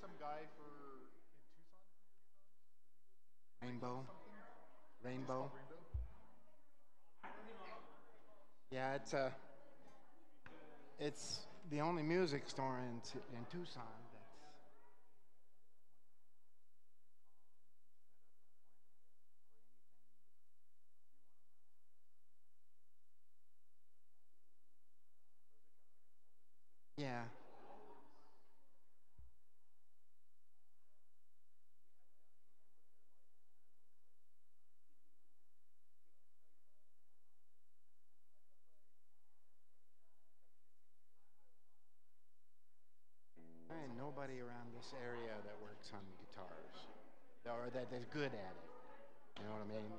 some guy for in Tucson? Rainbow. Rainbow. Yeah, it's a. It's the only music store in in Tucson this area that works on guitars, or that is good at it. You know what I mean?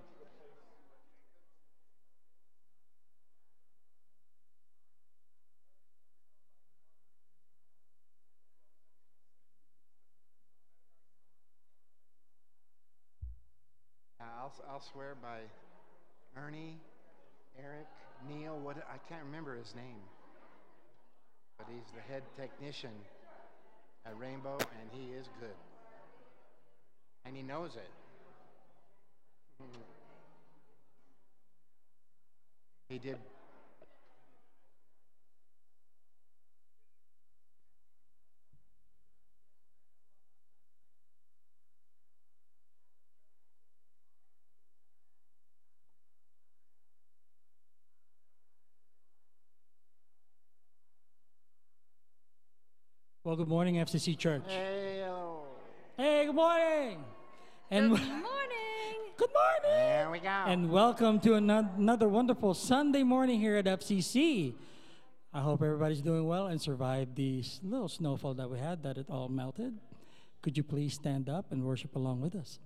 I'll, I'll swear by Ernie, Eric, Neil. What I can't remember his name, but he's the head technician at Rainbow, and he is good, and he knows it. He did. Well, good morning, FCC Church. Hey, hello. Hey, good morning. And Good morning. good morning. There we go. And welcome to another wonderful Sunday morning here at FCC. I hope everybody's doing well and survived the little snowfall that we had, that it all melted. Could you please stand up and worship along with us?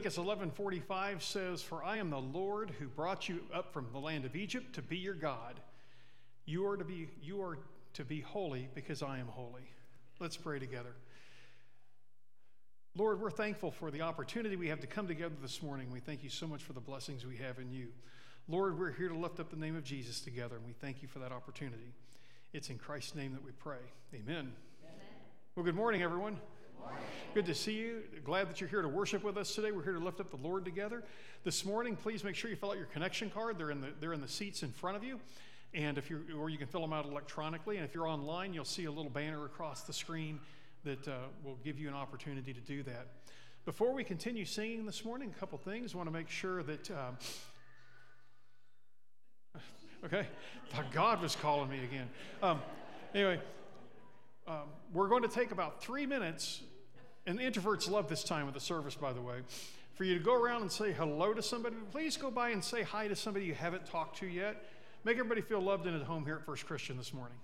Leviticus 11:45 says, "For I am the Lord who brought you up from the land of Egypt to be your God. You are to be you are to be holy because I am holy." Let's pray together. Lord, we're thankful for the opportunity we have to come together this morning. We thank you so much for the blessings we have in you. Lord, we're here to lift up the name of Jesus together, and we thank you for that opportunity. It's in Christ's name that we pray. Amen. Well, good morning, everyone. Good to see you. Glad that you're here to worship with us today. We're here to lift up the Lord together. This morning, please make sure you fill out your connection card. They're in the, they're in the seats in front of you. And if you or you can fill them out electronically. And if you're online, you'll see a little banner across the screen that uh, will give you an opportunity to do that. Before we continue singing this morning, a couple things. I want to make sure that. Um, okay, thought God was calling me again. Um, anyway, um, we're going to take about three minutes, and introverts love this time of the service, by the way, for you to go around and say hello to somebody. Please go by and say hi to somebody you haven't talked to yet. Make everybody feel loved and at home here at First Christian this morning.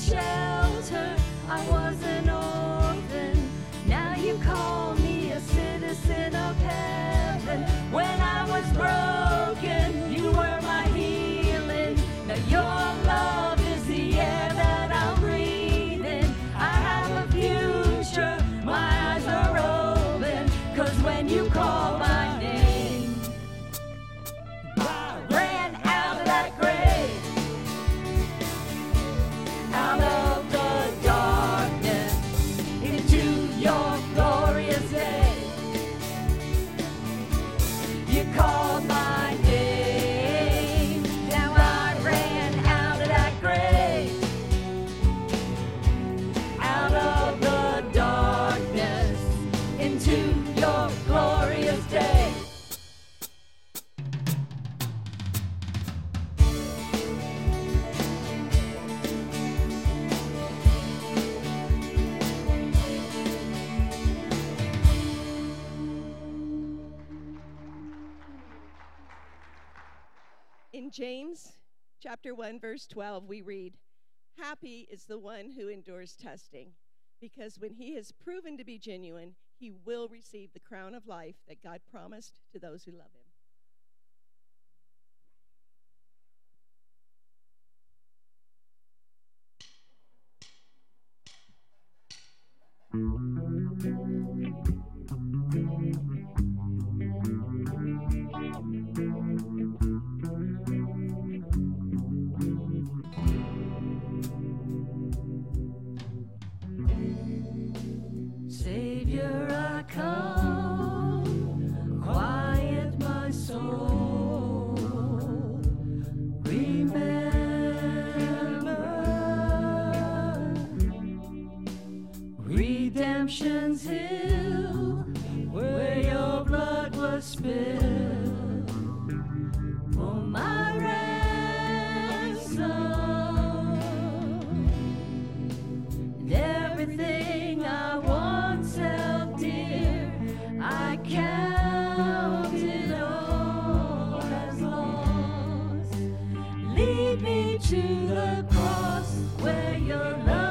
shall. James chapter 1 verse 12 we read, "Happy is the one who endures testing, because when he is proven to be genuine, he will receive the crown of life that God promised to those who love him." to the cross where your love.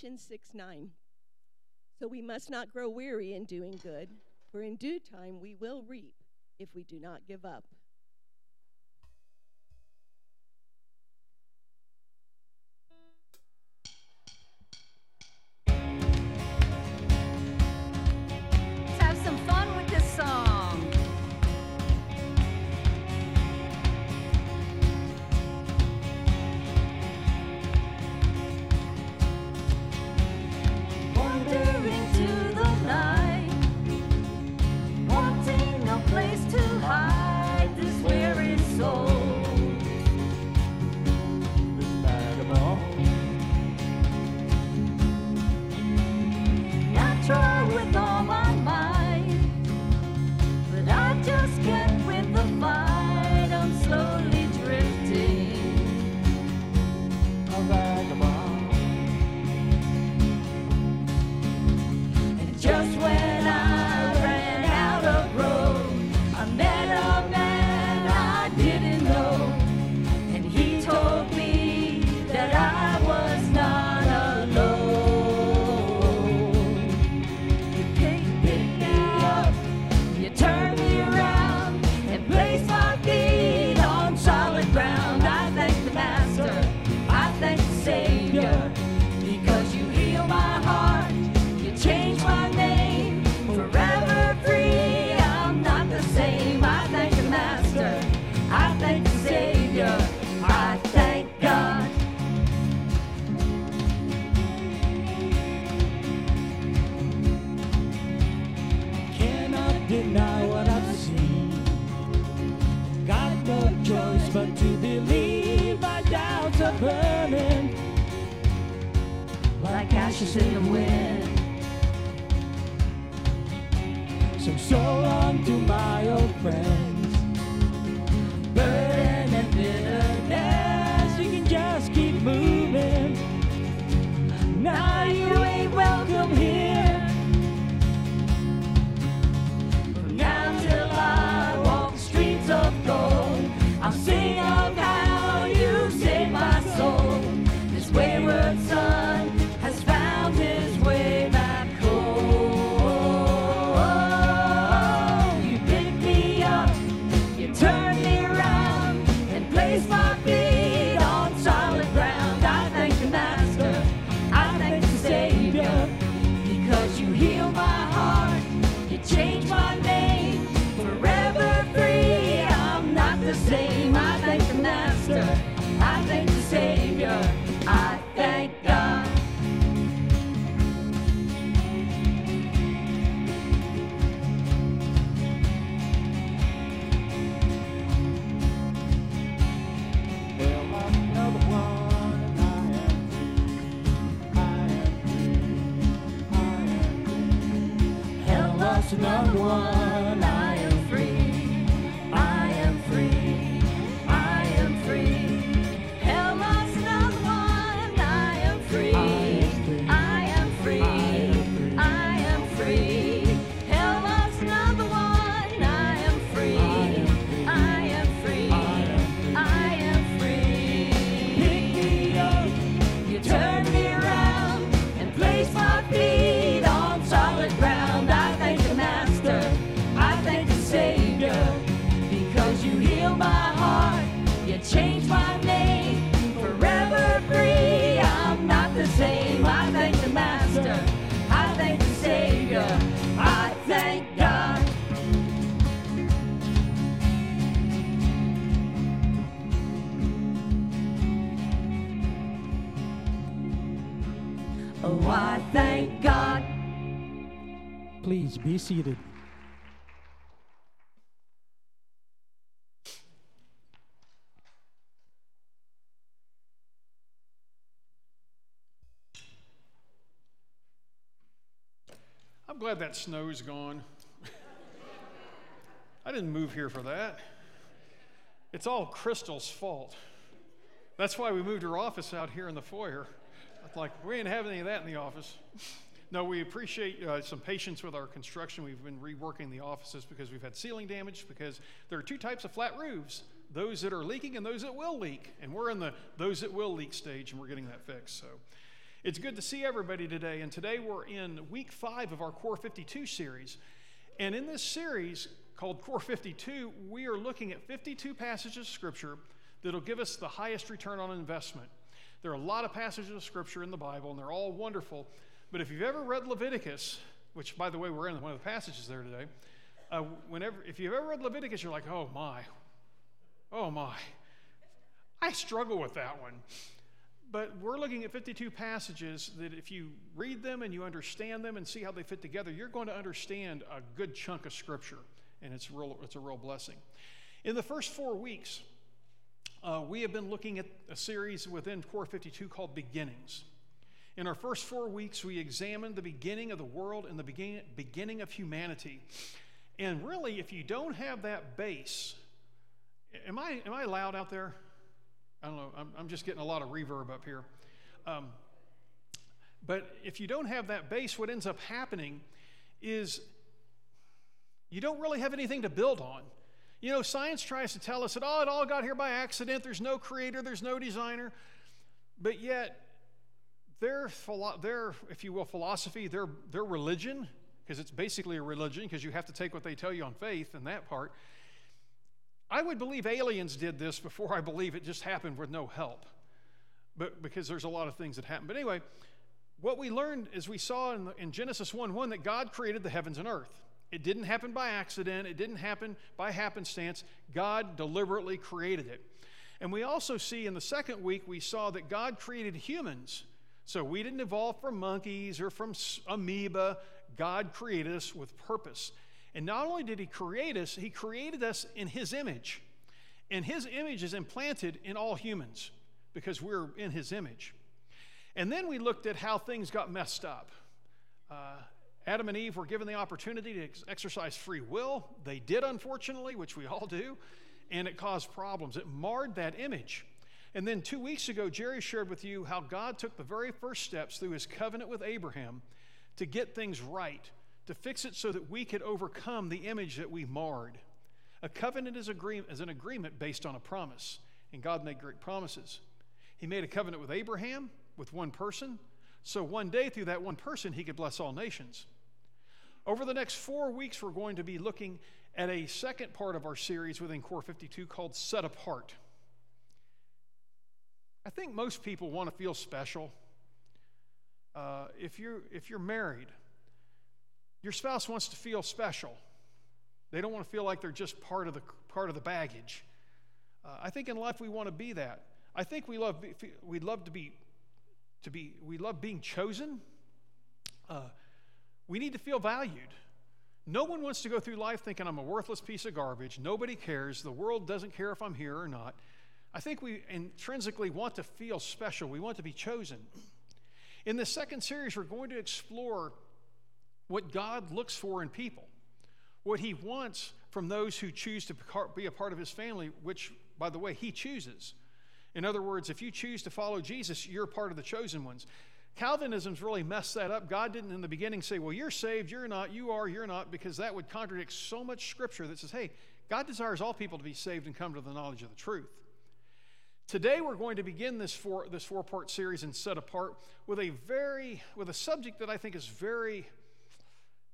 Galatians 6 9. So we must not grow weary in doing good, for in due time we will reap if we do not give up. Seated. I'm glad that snow's gone. I didn't move here for that. It's all Crystal's fault. That's why we moved her office out here in the foyer. It's like, we ain't having any of that in the office. No, we appreciate uh, some patience with our construction. We've been reworking the offices because we've had ceiling damage, because there are two types of flat roofs those that are leaking and those that will leak. And we're in the those that will leak stage, and we're getting that fixed. So it's good to see everybody today. And today we're in week five of our Core 52 series. And in this series called Core 52, we are looking at 52 passages of Scripture that'll give us the highest return on investment. There are a lot of passages of Scripture in the Bible, and they're all wonderful. But if you've ever read Leviticus, which, by the way, we're in one of the passages there today, uh, whenever, if you've ever read Leviticus, you're like, oh my, oh my. I struggle with that one. But we're looking at 52 passages that if you read them and you understand them and see how they fit together, you're going to understand a good chunk of Scripture, and it's, real, it's a real blessing. In the first four weeks, uh, we have been looking at a series within Core 52 called Beginnings. In our first four weeks, we examined the beginning of the world and the begin- beginning of humanity. And really, if you don't have that base, am I, am I loud out there? I don't know. I'm, I'm just getting a lot of reverb up here. Um, but if you don't have that base, what ends up happening is you don't really have anything to build on. You know, science tries to tell us that, oh, it all got here by accident. There's no creator, there's no designer. But yet, their, philo- their if you will, philosophy, their, their religion, because it's basically a religion, because you have to take what they tell you on faith in that part. I would believe aliens did this before I believe it just happened with no help. But because there's a lot of things that happen. But anyway, what we learned is we saw in, in Genesis 1 1 that God created the heavens and earth. It didn't happen by accident, it didn't happen by happenstance. God deliberately created it. And we also see in the second week, we saw that God created humans. So we didn't evolve from monkeys or from amoeba. God created us with purpose. And not only did He create us, He created us in His image. And His image is implanted in all humans. because we're in his image. And then we looked at how things got messed up. Uh, Adam and Eve were given the opportunity to ex- exercise free will. They did, unfortunately, which we all do, and it caused problems. It marred that image. And then two weeks ago, Jerry shared with you how God took the very first steps through his covenant with Abraham to get things right, to fix it so that we could overcome the image that we marred. A covenant is, is an agreement based on a promise, and God made great promises. He made a covenant with Abraham, with one person, so one day through that one person, he could bless all nations. Over the next four weeks, we're going to be looking at a second part of our series within Core 52 called Set Apart. I think most people want to feel special. Uh, if, you're, if you're married, your spouse wants to feel special. They don't want to feel like they're just part of the, part of the baggage. Uh, I think in life we want to be that. I think we love, we love to be, to be, we love being chosen. Uh, we need to feel valued. No one wants to go through life thinking I'm a worthless piece of garbage. Nobody cares. The world doesn't care if I'm here or not. I think we intrinsically want to feel special. We want to be chosen. In the second series, we're going to explore what God looks for in people, what He wants from those who choose to be a part of His family, which, by the way, He chooses. In other words, if you choose to follow Jesus, you're part of the chosen ones. Calvinism's really messed that up. God didn't in the beginning say, well, you're saved, you're not, you are, you're not, because that would contradict so much scripture that says, hey, God desires all people to be saved and come to the knowledge of the truth. Today we're going to begin this four, this four-part series and set apart with a very with a subject that I think is very,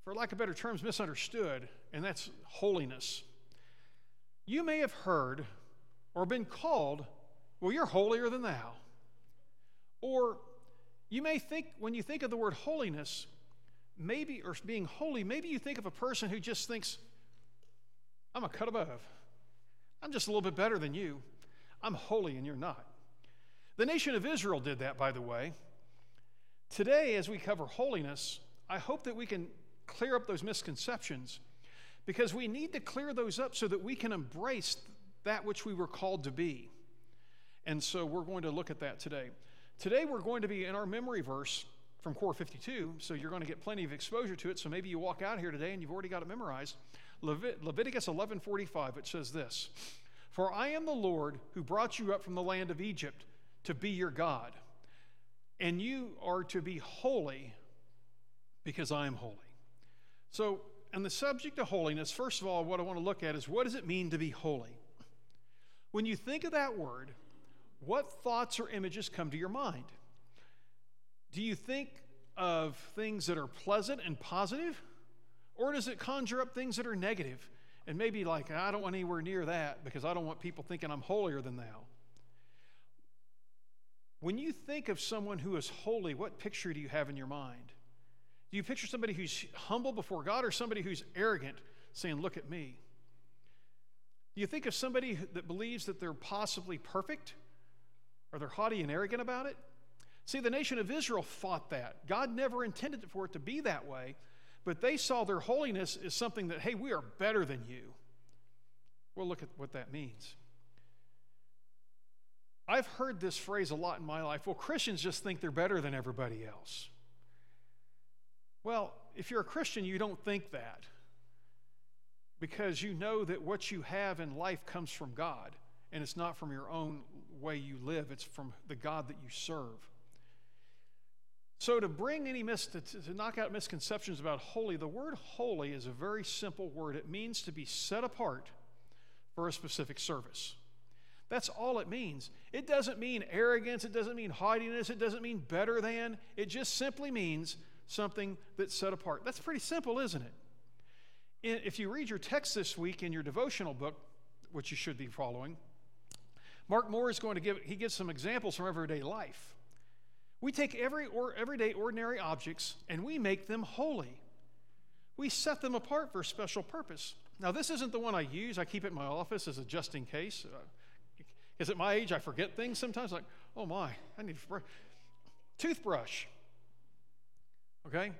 for lack of better terms, misunderstood, and that's holiness. You may have heard or been called, well, you're holier than thou. Or you may think, when you think of the word holiness, maybe, or being holy, maybe you think of a person who just thinks, I'm a cut above. I'm just a little bit better than you. I'm holy and you're not. The nation of Israel did that, by the way. Today, as we cover holiness, I hope that we can clear up those misconceptions because we need to clear those up so that we can embrace that which we were called to be. And so we're going to look at that today. Today, we're going to be in our memory verse from Core 52, so you're going to get plenty of exposure to it. So maybe you walk out here today and you've already got it memorized. Levit- Leviticus 11:45 it says this: "For I am the Lord who brought you up from the land of Egypt to be your God, and you are to be holy because I am holy." So, on the subject of holiness, first of all, what I want to look at is what does it mean to be holy? When you think of that word, what thoughts or images come to your mind? Do you think of things that are pleasant and positive? Or does it conjure up things that are negative and maybe like, I don't want anywhere near that because I don't want people thinking I'm holier than thou? When you think of someone who is holy, what picture do you have in your mind? Do you picture somebody who's humble before God or somebody who's arrogant saying, Look at me? Do you think of somebody that believes that they're possibly perfect or they're haughty and arrogant about it? See, the nation of Israel fought that. God never intended for it to be that way, but they saw their holiness as something that, hey, we are better than you. Well, look at what that means. I've heard this phrase a lot in my life. Well, Christians just think they're better than everybody else. Well, if you're a Christian, you don't think that because you know that what you have in life comes from God and it's not from your own way you live, it's from the God that you serve. So, to bring any mis- to, to knock out misconceptions about holy, the word holy is a very simple word. It means to be set apart for a specific service. That's all it means. It doesn't mean arrogance, it doesn't mean haughtiness, it doesn't mean better than. It just simply means something that's set apart. That's pretty simple, isn't it? If you read your text this week in your devotional book, which you should be following, Mark Moore is going to give, he gives some examples from everyday life. We take every or, everyday ordinary objects and we make them holy. We set them apart for a special purpose. Now, this isn't the one I use. I keep it in my office as a just in case. Because uh, at my age, I forget things sometimes. Like, oh my, I need a toothbrush. Okay?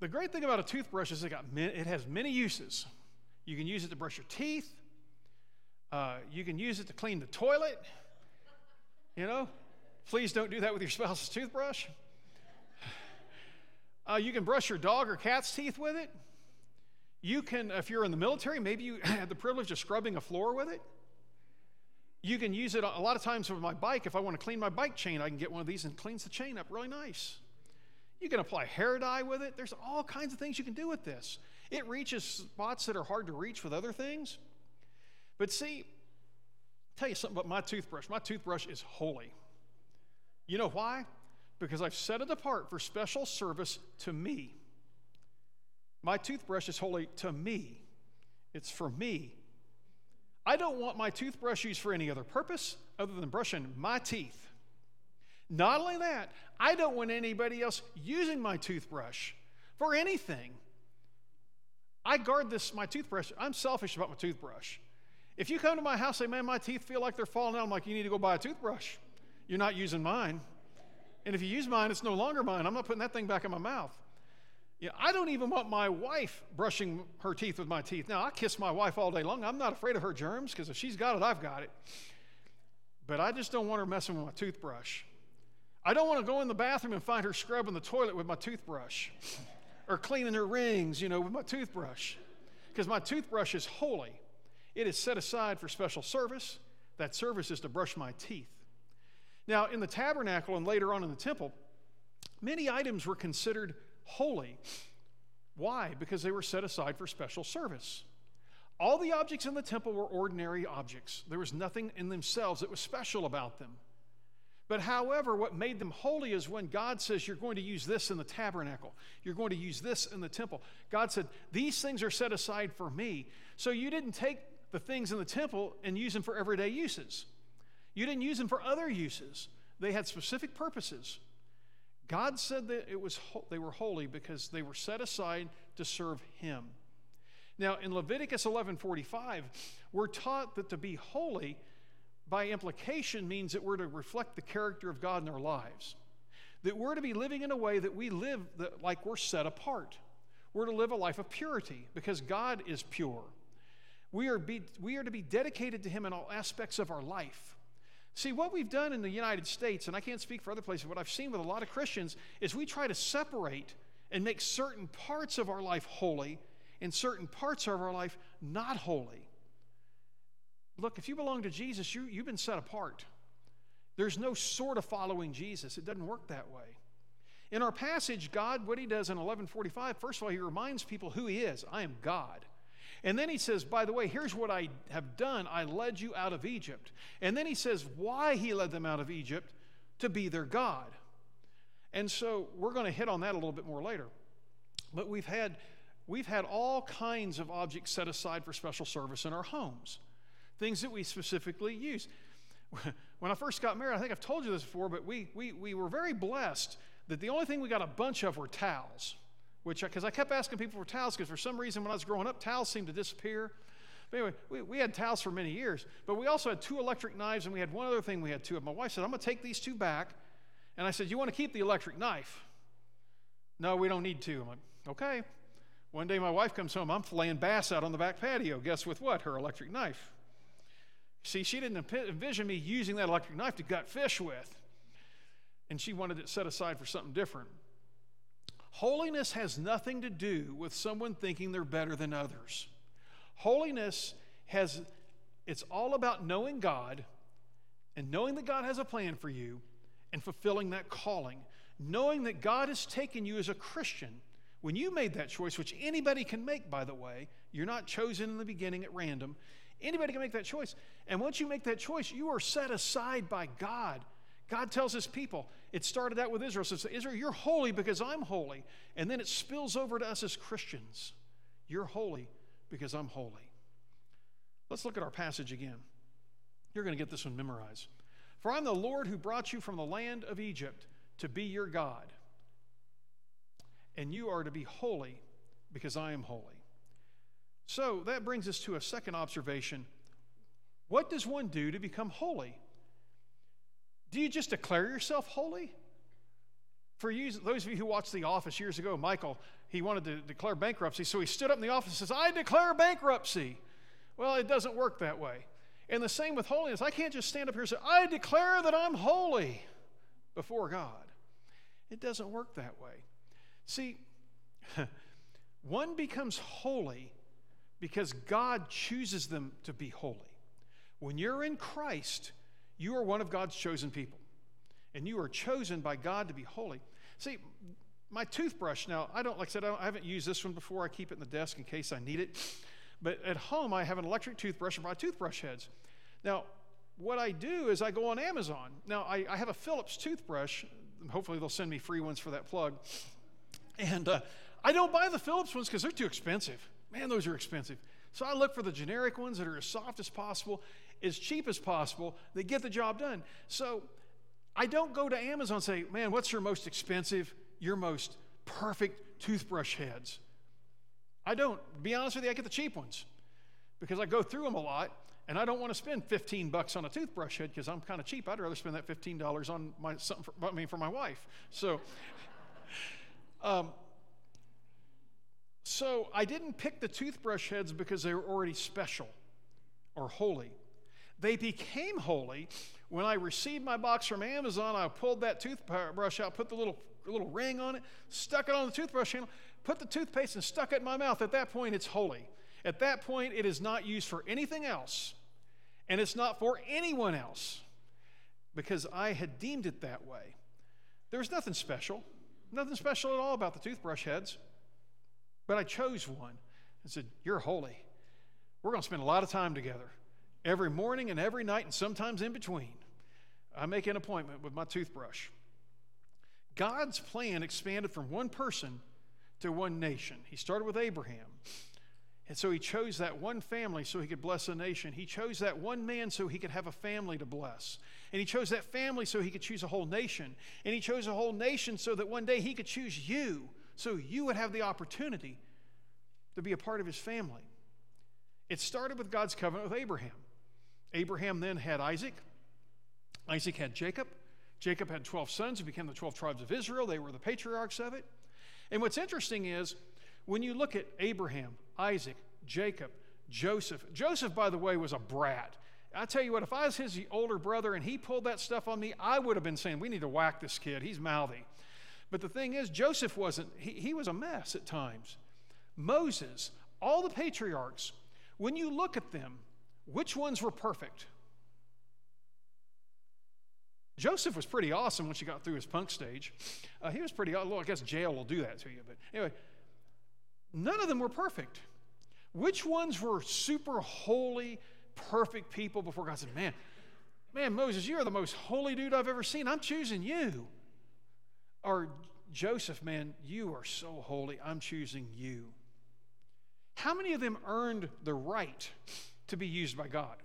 The great thing about a toothbrush is it, got, it has many uses. You can use it to brush your teeth. Uh, you can use it to clean the toilet. You know, please don't do that with your spouse's toothbrush. Uh, you can brush your dog or cat's teeth with it. You can, if you're in the military, maybe you had the privilege of scrubbing a floor with it. You can use it a lot of times with my bike. If I want to clean my bike chain, I can get one of these and cleans the chain up really nice. You can apply hair dye with it. There's all kinds of things you can do with this. It reaches spots that are hard to reach with other things. But see, tell you something about my toothbrush. My toothbrush is holy. You know why? Because I've set it apart for special service to me. My toothbrush is holy to me. It's for me. I don't want my toothbrush used for any other purpose other than brushing my teeth. Not only that, I don't want anybody else using my toothbrush for anything. I guard this, my toothbrush. I'm selfish about my toothbrush. If you come to my house and say, man, my teeth feel like they're falling out, I'm like, you need to go buy a toothbrush. You're not using mine. And if you use mine, it's no longer mine. I'm not putting that thing back in my mouth. You know, I don't even want my wife brushing her teeth with my teeth. Now, I kiss my wife all day long. I'm not afraid of her germs because if she's got it, I've got it. But I just don't want her messing with my toothbrush. I don't want to go in the bathroom and find her scrubbing the toilet with my toothbrush or cleaning her rings, you know, with my toothbrush. Because my toothbrush is holy. It is set aside for special service. That service is to brush my teeth. Now, in the tabernacle and later on in the temple, many items were considered holy. Why? Because they were set aside for special service. All the objects in the temple were ordinary objects. There was nothing in themselves that was special about them. But however, what made them holy is when God says, You're going to use this in the tabernacle, you're going to use this in the temple. God said, These things are set aside for me. So you didn't take the things in the temple and use them for everyday uses. You didn't use them for other uses. They had specific purposes. God said that it was they were holy because they were set aside to serve him. Now in Leviticus 11:45, we're taught that to be holy by implication means that we're to reflect the character of God in our lives. That we're to be living in a way that we live that, like we're set apart. We're to live a life of purity because God is pure. We are, be, we are to be dedicated to Him in all aspects of our life. See, what we've done in the United States, and I can't speak for other places, what I've seen with a lot of Christians is we try to separate and make certain parts of our life holy and certain parts of our life not holy. Look, if you belong to Jesus, you, you've been set apart. There's no sort of following Jesus, it doesn't work that way. In our passage, God, what he does in 1145, first of all, he reminds people who he is I am God. And then he says, by the way, here's what I have done. I led you out of Egypt. And then he says why he led them out of Egypt to be their God. And so we're going to hit on that a little bit more later. But we've had we've had all kinds of objects set aside for special service in our homes. Things that we specifically use. When I first got married, I think I've told you this before, but we, we, we were very blessed that the only thing we got a bunch of were towels which because I, I, kept asking people for towels because for some reason when I was growing up, towels seemed to disappear. But anyway, we, we had towels for many years, but we also had two electric knives, and we had one other thing we had two of. My wife said, I'm going to take these two back. And I said, You want to keep the electric knife? No, we don't need to. I'm like, Okay. One day my wife comes home, I'm filleting bass out on the back patio. Guess with what? Her electric knife. See, she didn't envision me using that electric knife to gut fish with. And she wanted it set aside for something different. Holiness has nothing to do with someone thinking they're better than others. Holiness has, it's all about knowing God and knowing that God has a plan for you and fulfilling that calling. Knowing that God has taken you as a Christian. When you made that choice, which anybody can make, by the way, you're not chosen in the beginning at random. Anybody can make that choice. And once you make that choice, you are set aside by God God tells his people, it started out with Israel. So Israel, you're holy because I'm holy. And then it spills over to us as Christians. You're holy because I'm holy. Let's look at our passage again. You're going to get this one memorized. For I'm the Lord who brought you from the land of Egypt to be your God. And you are to be holy because I am holy. So that brings us to a second observation. What does one do to become holy? Do you just declare yourself holy? For you, those of you who watched The Office years ago, Michael, he wanted to declare bankruptcy, so he stood up in the office and says, I declare bankruptcy. Well, it doesn't work that way. And the same with holiness. I can't just stand up here and say, I declare that I'm holy before God. It doesn't work that way. See, one becomes holy because God chooses them to be holy. When you're in Christ, you are one of God's chosen people, and you are chosen by God to be holy. See, my toothbrush now, I don't, like I said, I, I haven't used this one before. I keep it in the desk in case I need it. But at home, I have an electric toothbrush and my toothbrush heads. Now, what I do is I go on Amazon. Now, I, I have a Philips toothbrush. Hopefully, they'll send me free ones for that plug. And uh, I don't buy the Philips ones because they're too expensive. Man, those are expensive. So I look for the generic ones that are as soft as possible, as cheap as possible. They get the job done. So I don't go to Amazon and say, man, what's your most expensive, your most perfect toothbrush heads? I don't. Be honest with you, I get the cheap ones because I go through them a lot and I don't want to spend 15 bucks on a toothbrush head because I'm kind of cheap. I'd rather spend that $15 on my something for, I mean for my wife. So um, so I didn't pick the toothbrush heads because they were already special or holy. They became holy when I received my box from Amazon. I pulled that toothbrush out, put the little little ring on it, stuck it on the toothbrush handle, put the toothpaste and stuck it in my mouth. At that point, it's holy. At that point, it is not used for anything else, and it's not for anyone else because I had deemed it that way. There's nothing special, nothing special at all about the toothbrush heads, but I chose one and said, You're holy. We're going to spend a lot of time together every morning and every night, and sometimes in between. I make an appointment with my toothbrush. God's plan expanded from one person to one nation. He started with Abraham. And so he chose that one family so he could bless a nation. He chose that one man so he could have a family to bless. And he chose that family so he could choose a whole nation. And he chose a whole nation so that one day he could choose you so you would have the opportunity to be a part of his family. It started with God's covenant with Abraham. Abraham then had Isaac. Isaac had Jacob. Jacob had 12 sons who became the 12 tribes of Israel. They were the patriarchs of it. And what's interesting is when you look at Abraham, Isaac, Jacob, Joseph, Joseph, by the way, was a brat. I tell you what, if I was his older brother and he pulled that stuff on me, I would have been saying, We need to whack this kid. He's mouthy. But the thing is, Joseph wasn't, he, he was a mess at times. Moses, all the patriarchs, when you look at them, which ones were perfect? Joseph was pretty awesome once you got through his punk stage. Uh, he was pretty, well, I guess jail will do that to you. But anyway, none of them were perfect. Which ones were super holy, perfect people before God said, Man, man, Moses, you're the most holy dude I've ever seen. I'm choosing you. Or Joseph, man, you are so holy. I'm choosing you. How many of them earned the right to be used by God?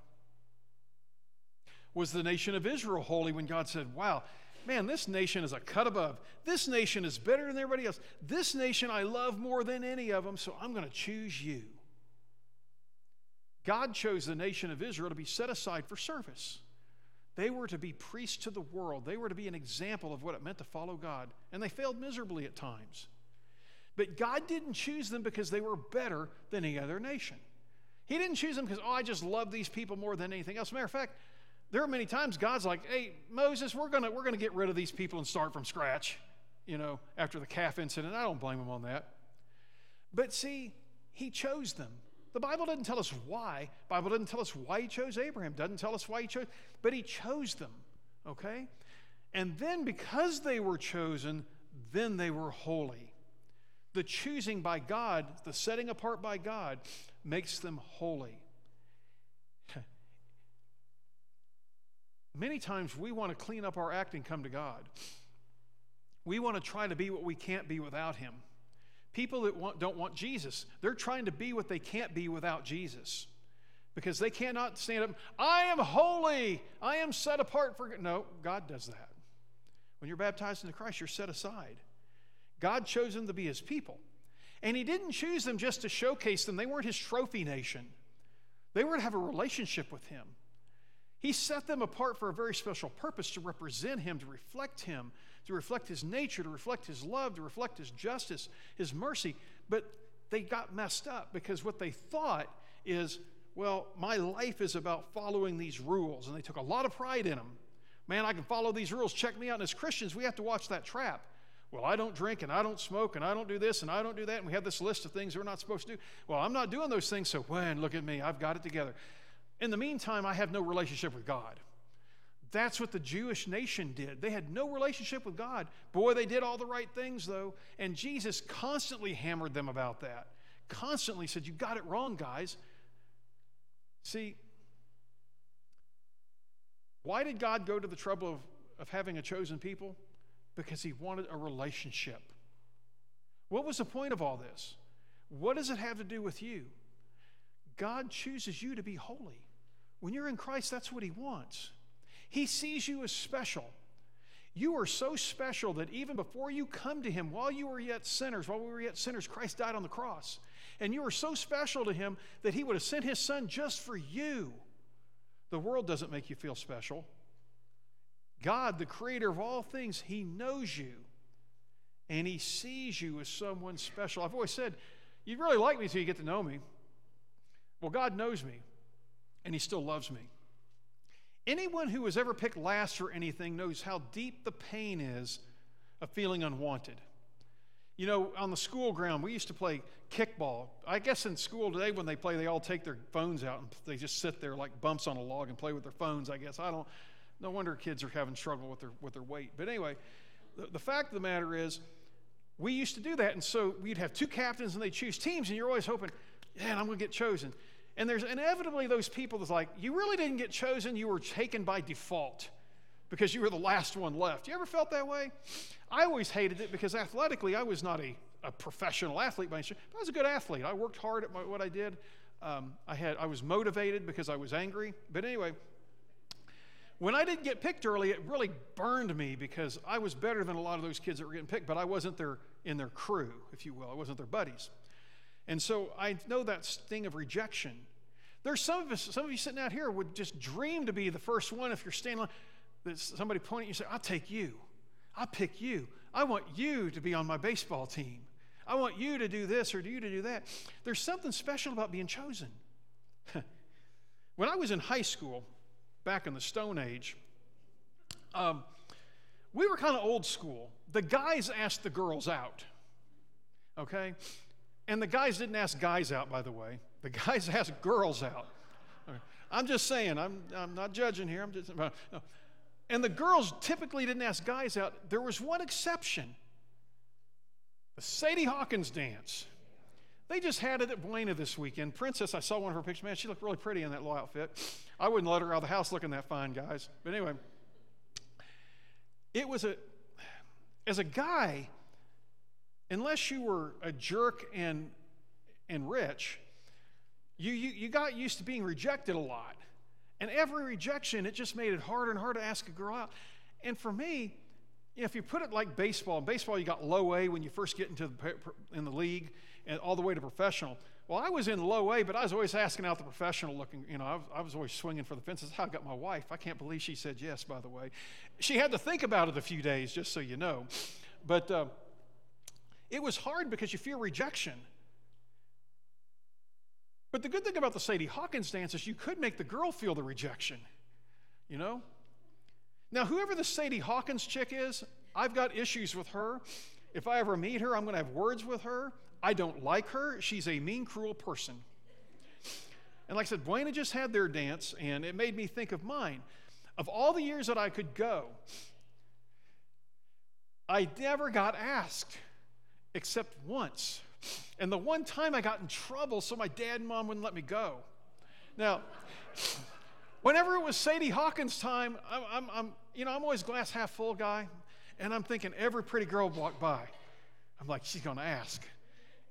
Was the nation of Israel holy when God said, Wow, man, this nation is a cut above. This nation is better than everybody else. This nation I love more than any of them, so I'm going to choose you. God chose the nation of Israel to be set aside for service. They were to be priests to the world. They were to be an example of what it meant to follow God. And they failed miserably at times. But God didn't choose them because they were better than any other nation. He didn't choose them because, oh, I just love these people more than anything else. Matter of fact, there are many times God's like, hey, Moses, we're going to we're gonna get rid of these people and start from scratch, you know, after the calf incident. I don't blame him on that. But see, he chose them. The Bible doesn't tell us why. The Bible doesn't tell us why he chose Abraham. Doesn't tell us why he chose, but he chose them. Okay? And then because they were chosen, then they were holy. The choosing by God, the setting apart by God, makes them holy. Many times we want to clean up our act and come to God. We want to try to be what we can't be without Him. People that want, don't want Jesus, they're trying to be what they can't be without Jesus because they cannot stand up. I am holy. I am set apart for. No, God does that. When you're baptized into Christ, you're set aside. God chose them to be His people. And He didn't choose them just to showcase them, they weren't His trophy nation. They were to have a relationship with Him. He set them apart for a very special purpose to represent Him, to reflect Him, to reflect His nature, to reflect His love, to reflect His justice, His mercy. But they got messed up because what they thought is well, my life is about following these rules, and they took a lot of pride in them. Man, I can follow these rules. Check me out. And as Christians, we have to watch that trap. Well, I don't drink and I don't smoke and I don't do this and I don't do that. And we have this list of things we're not supposed to do. Well, I'm not doing those things, so when, look at me, I've got it together. In the meantime, I have no relationship with God. That's what the Jewish nation did. They had no relationship with God. Boy, they did all the right things, though. And Jesus constantly hammered them about that. Constantly said, You got it wrong, guys. See, why did God go to the trouble of, of having a chosen people? Because he wanted a relationship. What was the point of all this? What does it have to do with you? God chooses you to be holy. When you're in Christ, that's what he wants. He sees you as special. You are so special that even before you come to Him, while you were yet sinners, while we were yet sinners, Christ died on the cross. And you are so special to Him that He would have sent His Son just for you. The world doesn't make you feel special. God, the creator of all things, He knows you and He sees you as someone special. I've always said, You'd really like me until you get to know me. Well, God knows me and He still loves me. Anyone who has ever picked last for anything knows how deep the pain is of feeling unwanted. You know, on the school ground, we used to play kickball. I guess in school today, when they play, they all take their phones out and they just sit there like bumps on a log and play with their phones. I guess I don't. No wonder kids are having struggle with their with their weight. But anyway, the, the fact of the matter is, we used to do that, and so we'd have two captains and they choose teams, and you're always hoping, man, I'm going to get chosen. And there's inevitably those people that's like, you really didn't get chosen, you were taken by default because you were the last one left. You ever felt that way? I always hated it because athletically, I was not a, a professional athlete by any stretch. I was a good athlete. I worked hard at my, what I did. Um, I, had, I was motivated because I was angry. But anyway, when I didn't get picked early, it really burned me because I was better than a lot of those kids that were getting picked, but I wasn't their, in their crew, if you will. I wasn't their buddies. And so I know that sting of rejection. There's some of us, some of you sitting out here would just dream to be the first one if you're standing on, somebody pointing at you and say, I'll take you. I'll pick you. I want you to be on my baseball team. I want you to do this or do you to do that. There's something special about being chosen. when I was in high school, back in the Stone Age, um, we were kind of old school. The guys asked the girls out. Okay? And the guys didn't ask guys out, by the way. The guys asked girls out. I'm just saying, I'm, I'm not judging here. I'm just, no. And the girls typically didn't ask guys out. There was one exception the Sadie Hawkins dance. They just had it at Buena this weekend. Princess, I saw one of her pictures. Man, she looked really pretty in that little outfit. I wouldn't let her out of the house looking that fine, guys. But anyway, it was a, as a guy, unless you were a jerk and, and rich, you, you, you got used to being rejected a lot. And every rejection, it just made it harder and harder to ask a girl out. And for me, you know, if you put it like baseball, in baseball you got low A when you first get into the, in the league and all the way to professional. Well, I was in low A, but I was always asking out the professional looking, you know, I was, I was always swinging for the fences. How I got my wife. I can't believe she said yes, by the way. She had to think about it a few days, just so you know. But uh, it was hard because you fear rejection. But the good thing about the Sadie Hawkins dance is you could make the girl feel the rejection, you know? Now, whoever the Sadie Hawkins chick is, I've got issues with her. If I ever meet her, I'm going to have words with her. I don't like her. She's a mean, cruel person. And like I said, Buena just had their dance, and it made me think of mine. Of all the years that I could go, I never got asked except once. And the one time I got in trouble, so my dad and mom wouldn't let me go. Now, whenever it was Sadie Hawkins' time, I'm, I'm, I'm, you know, I'm always glass half full guy, and I'm thinking every pretty girl walked by. I'm like, she's to ask.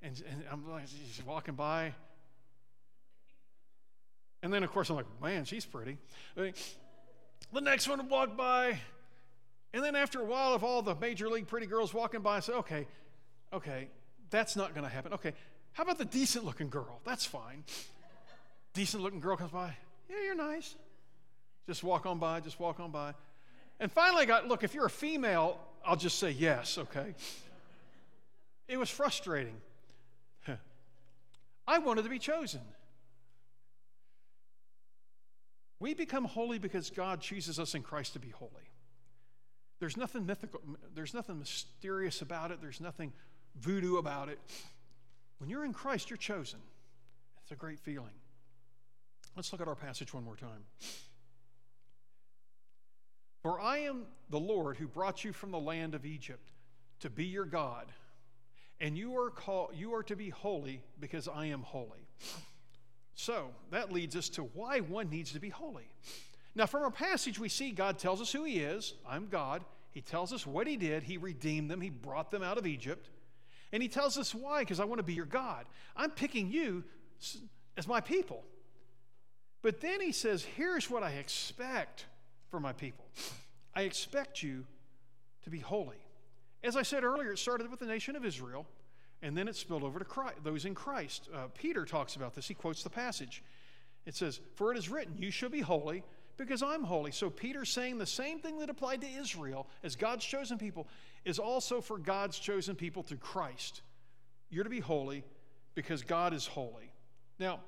And, and I'm like, she's walking by. And then, of course, I'm like, man, she's pretty. The next one would walk by. And then after a while of all the major league pretty girls walking by, I say, okay, okay, that's not going to happen. Okay, how about the decent looking girl? That's fine. decent looking girl comes by. Yeah, you're nice. Just walk on by, just walk on by. And finally, I got look, if you're a female, I'll just say yes, okay? It was frustrating. I wanted to be chosen. We become holy because God chooses us in Christ to be holy. There's nothing mythical, there's nothing mysterious about it, there's nothing voodoo about it. When you're in Christ, you're chosen. It's a great feeling. Let's look at our passage one more time. For I am the Lord who brought you from the land of Egypt to be your God, and you are called you are to be holy because I am holy. So that leads us to why one needs to be holy. Now, from our passage, we see God tells us who He is. I'm God. He tells us what He did. He redeemed them, He brought them out of Egypt. And He tells us why, because I want to be your God. I'm picking you as my people. But then He says, here's what I expect for my people I expect you to be holy. As I said earlier, it started with the nation of Israel and then it spilled over to Christ, those in Christ. Uh, Peter talks about this. He quotes the passage. It says, For it is written, You shall be holy because I'm holy. So Peter's saying the same thing that applied to Israel as God's chosen people is also for God's chosen people through Christ. You're to be holy because God is holy. Now,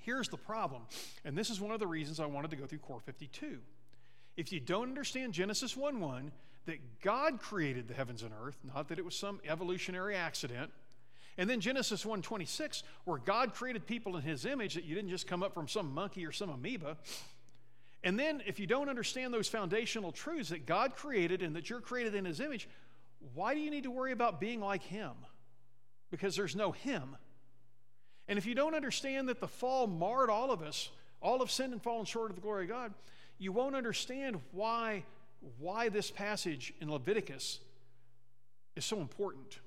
here's the problem, and this is one of the reasons I wanted to go through Core 52. If you don't understand Genesis 1 1, that God created the heavens and earth, not that it was some evolutionary accident. And then Genesis 1:26, where God created people in his image, that you didn't just come up from some monkey or some amoeba. And then if you don't understand those foundational truths that God created and that you're created in his image, why do you need to worry about being like him? Because there's no him. And if you don't understand that the fall marred all of us, all have sinned and fallen short of the glory of God, you won't understand why why this passage in Leviticus is so important.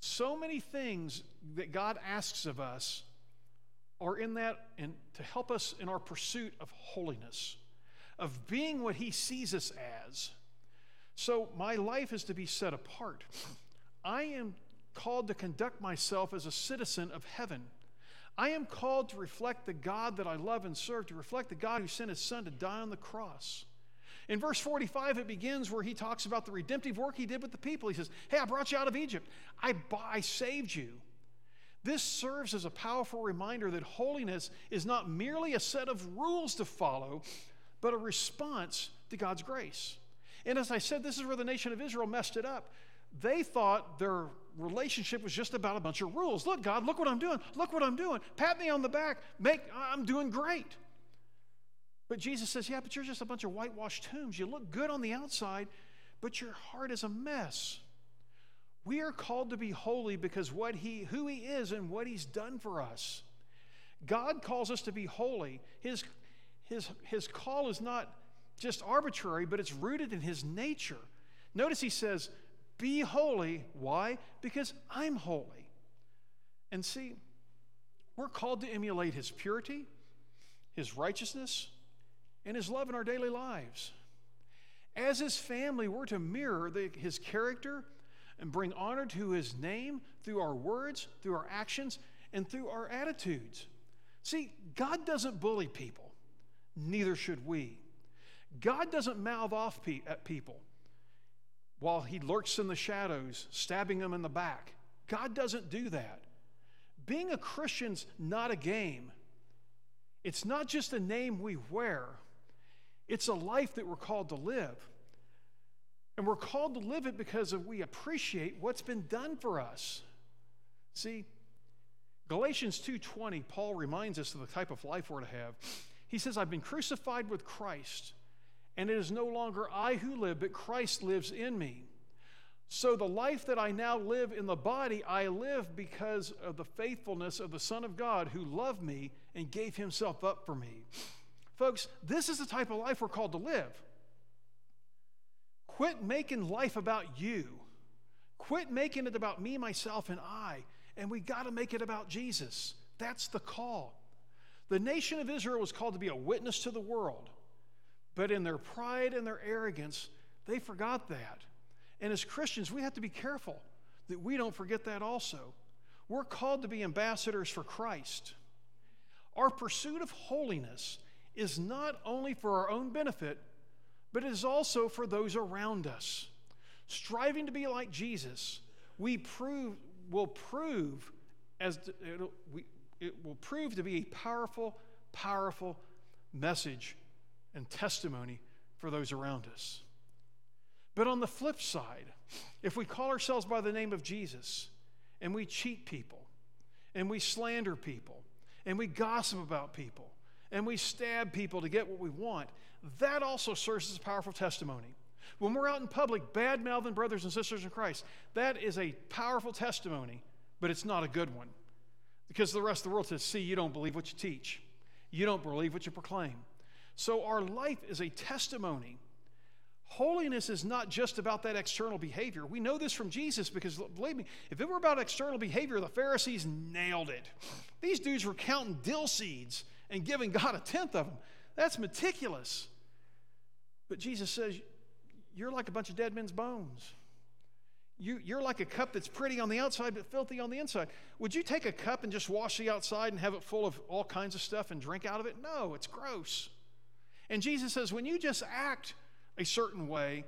So many things that God asks of us are in that and to help us in our pursuit of holiness, of being what He sees us as. So my life is to be set apart. I am called to conduct myself as a citizen of heaven. I am called to reflect the God that I love and serve, to reflect the God who sent his son to die on the cross. In verse 45, it begins where he talks about the redemptive work he did with the people. He says, Hey, I brought you out of Egypt, I, I saved you. This serves as a powerful reminder that holiness is not merely a set of rules to follow, but a response to God's grace. And as I said, this is where the nation of Israel messed it up. They thought their relationship was just about a bunch of rules. Look, God, look what I'm doing. Look what I'm doing. Pat me on the back. Make I'm doing great. But Jesus says, Yeah, but you're just a bunch of whitewashed tombs. You look good on the outside, but your heart is a mess. We are called to be holy because what he, who he is and what he's done for us. God calls us to be holy. His, his, his call is not just arbitrary, but it's rooted in his nature. Notice he says, Be holy. Why? Because I'm holy. And see, we're called to emulate his purity, his righteousness, and his love in our daily lives. As his family, we're to mirror the, his character and bring honor to his name through our words, through our actions, and through our attitudes. See, God doesn't bully people, neither should we. God doesn't mouth off pe- at people while he lurks in the shadows, stabbing them in the back. God doesn't do that. Being a Christian's not a game. It's not just a name we wear. It's a life that we're called to live. And we're called to live it because of we appreciate what's been done for us. See, Galatians 2:20, Paul reminds us of the type of life we're to have. He says, I've been crucified with Christ, and it is no longer I who live, but Christ lives in me. So the life that I now live in the body, I live because of the faithfulness of the Son of God who loved me and gave himself up for me. Folks, this is the type of life we're called to live. Quit making life about you. Quit making it about me, myself, and I. And we got to make it about Jesus. That's the call. The nation of Israel was called to be a witness to the world. But in their pride and their arrogance, they forgot that. And as Christians, we have to be careful that we don't forget that also. We're called to be ambassadors for Christ. Our pursuit of holiness is not only for our own benefit, but it is also for those around us. Striving to be like Jesus, we prove will prove as we, it will prove to be a powerful, powerful message and testimony for those around us. But on the flip side, if we call ourselves by the name of Jesus and we cheat people and we slander people and we gossip about people and we stab people to get what we want, that also serves as a powerful testimony. When we're out in public, bad mouthing brothers and sisters in Christ, that is a powerful testimony, but it's not a good one. Because the rest of the world says, see, you don't believe what you teach, you don't believe what you proclaim. So our life is a testimony. Holiness is not just about that external behavior. We know this from Jesus because, believe me, if it were about external behavior, the Pharisees nailed it. These dudes were counting dill seeds and giving God a tenth of them. That's meticulous. But Jesus says, You're like a bunch of dead men's bones. You, you're like a cup that's pretty on the outside but filthy on the inside. Would you take a cup and just wash the outside and have it full of all kinds of stuff and drink out of it? No, it's gross. And Jesus says, when you just act a certain way,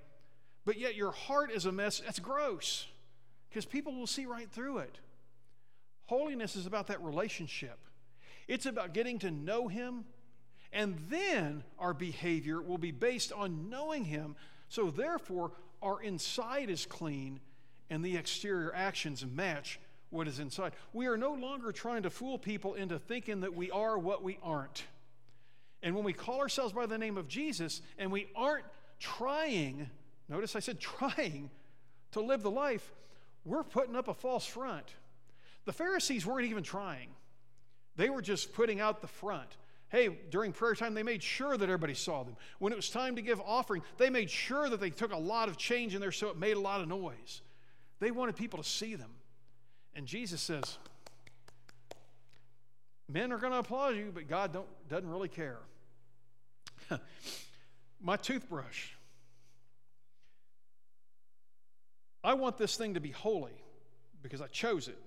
but yet your heart is a mess, that's gross because people will see right through it. Holiness is about that relationship, it's about getting to know Him, and then our behavior will be based on knowing Him. So, therefore, our inside is clean and the exterior actions match what is inside. We are no longer trying to fool people into thinking that we are what we aren't. And when we call ourselves by the name of Jesus and we aren't trying, notice I said trying to live the life, we're putting up a false front. The Pharisees weren't even trying, they were just putting out the front. Hey, during prayer time, they made sure that everybody saw them. When it was time to give offering, they made sure that they took a lot of change in there so it made a lot of noise. They wanted people to see them. And Jesus says, Men are going to applaud you, but God don't, doesn't really care. my toothbrush. I want this thing to be holy because I chose it.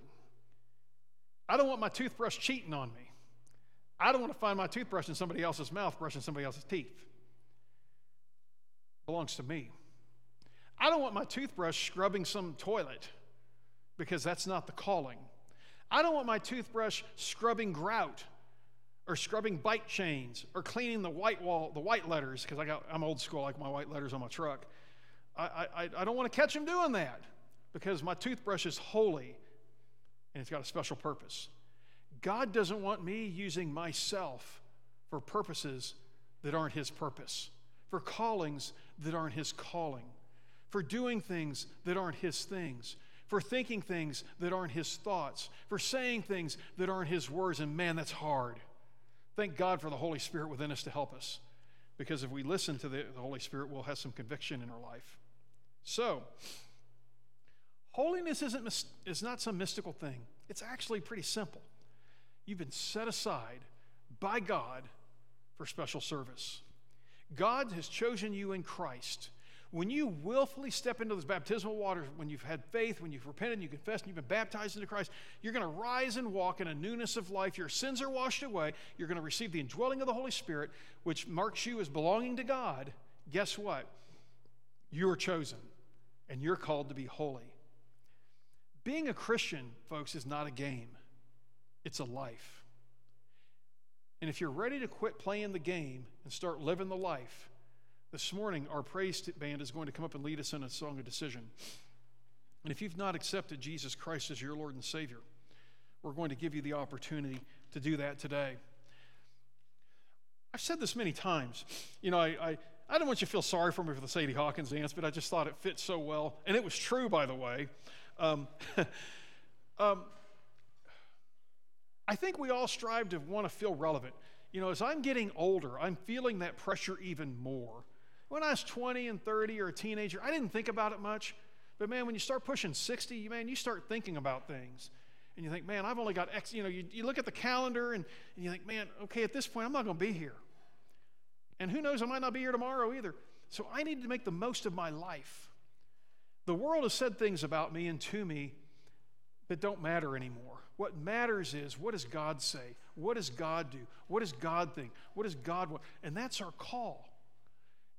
I don't want my toothbrush cheating on me. I don't want to find my toothbrush in somebody else's mouth brushing somebody else's teeth. It belongs to me. I don't want my toothbrush scrubbing some toilet because that's not the calling. I don't want my toothbrush scrubbing grout or scrubbing bike chains or cleaning the white wall, the white letters, because I'm old school, like my white letters on my truck. I, I, I don't want to catch him doing that because my toothbrush is holy and it's got a special purpose. God doesn't want me using myself for purposes that aren't his purpose, for callings that aren't his calling, for doing things that aren't his things, for thinking things that aren't his thoughts, for saying things that aren't his words. And man, that's hard. Thank God for the Holy Spirit within us to help us. Because if we listen to the, the Holy Spirit, we'll have some conviction in our life. So, holiness isn't, is not some mystical thing, it's actually pretty simple. You've been set aside by God for special service. God has chosen you in Christ when you willfully step into those baptismal waters, when you've had faith, when you've repented, you confess, and you've been baptized into Christ, you're going to rise and walk in a newness of life. Your sins are washed away. You're going to receive the indwelling of the Holy Spirit, which marks you as belonging to God. Guess what? You are chosen, and you're called to be holy. Being a Christian, folks, is not a game, it's a life. And if you're ready to quit playing the game and start living the life, this morning, our praise band is going to come up and lead us in a song of decision. And if you've not accepted Jesus Christ as your Lord and Savior, we're going to give you the opportunity to do that today. I've said this many times. You know, I, I, I don't want you to feel sorry for me for the Sadie Hawkins dance, but I just thought it fit so well. And it was true, by the way. Um, um, I think we all strive to want to feel relevant. You know, as I'm getting older, I'm feeling that pressure even more. When I was 20 and 30 or a teenager, I didn't think about it much. But man, when you start pushing 60, man, you start thinking about things. And you think, man, I've only got X. You know, you, you look at the calendar and, and you think, man, okay, at this point, I'm not going to be here. And who knows, I might not be here tomorrow either. So I need to make the most of my life. The world has said things about me and to me that don't matter anymore. What matters is what does God say? What does God do? What does God think? What does God want? And that's our call.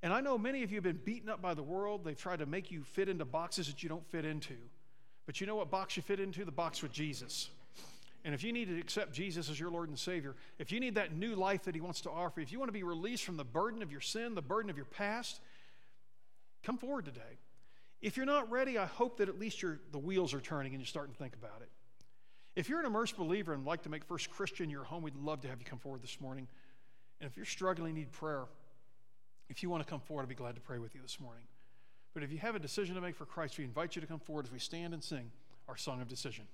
And I know many of you have been beaten up by the world. They've tried to make you fit into boxes that you don't fit into. But you know what box you fit into? The box with Jesus. And if you need to accept Jesus as your Lord and Savior, if you need that new life that He wants to offer, if you want to be released from the burden of your sin, the burden of your past, come forward today. If you're not ready, I hope that at least the wheels are turning and you're starting to think about it. If you're an immersed believer and like to make First Christian your home, we'd love to have you come forward this morning. And if you're struggling, need prayer, if you want to come forward, I'd be glad to pray with you this morning. But if you have a decision to make for Christ, we invite you to come forward as we stand and sing our song of decision.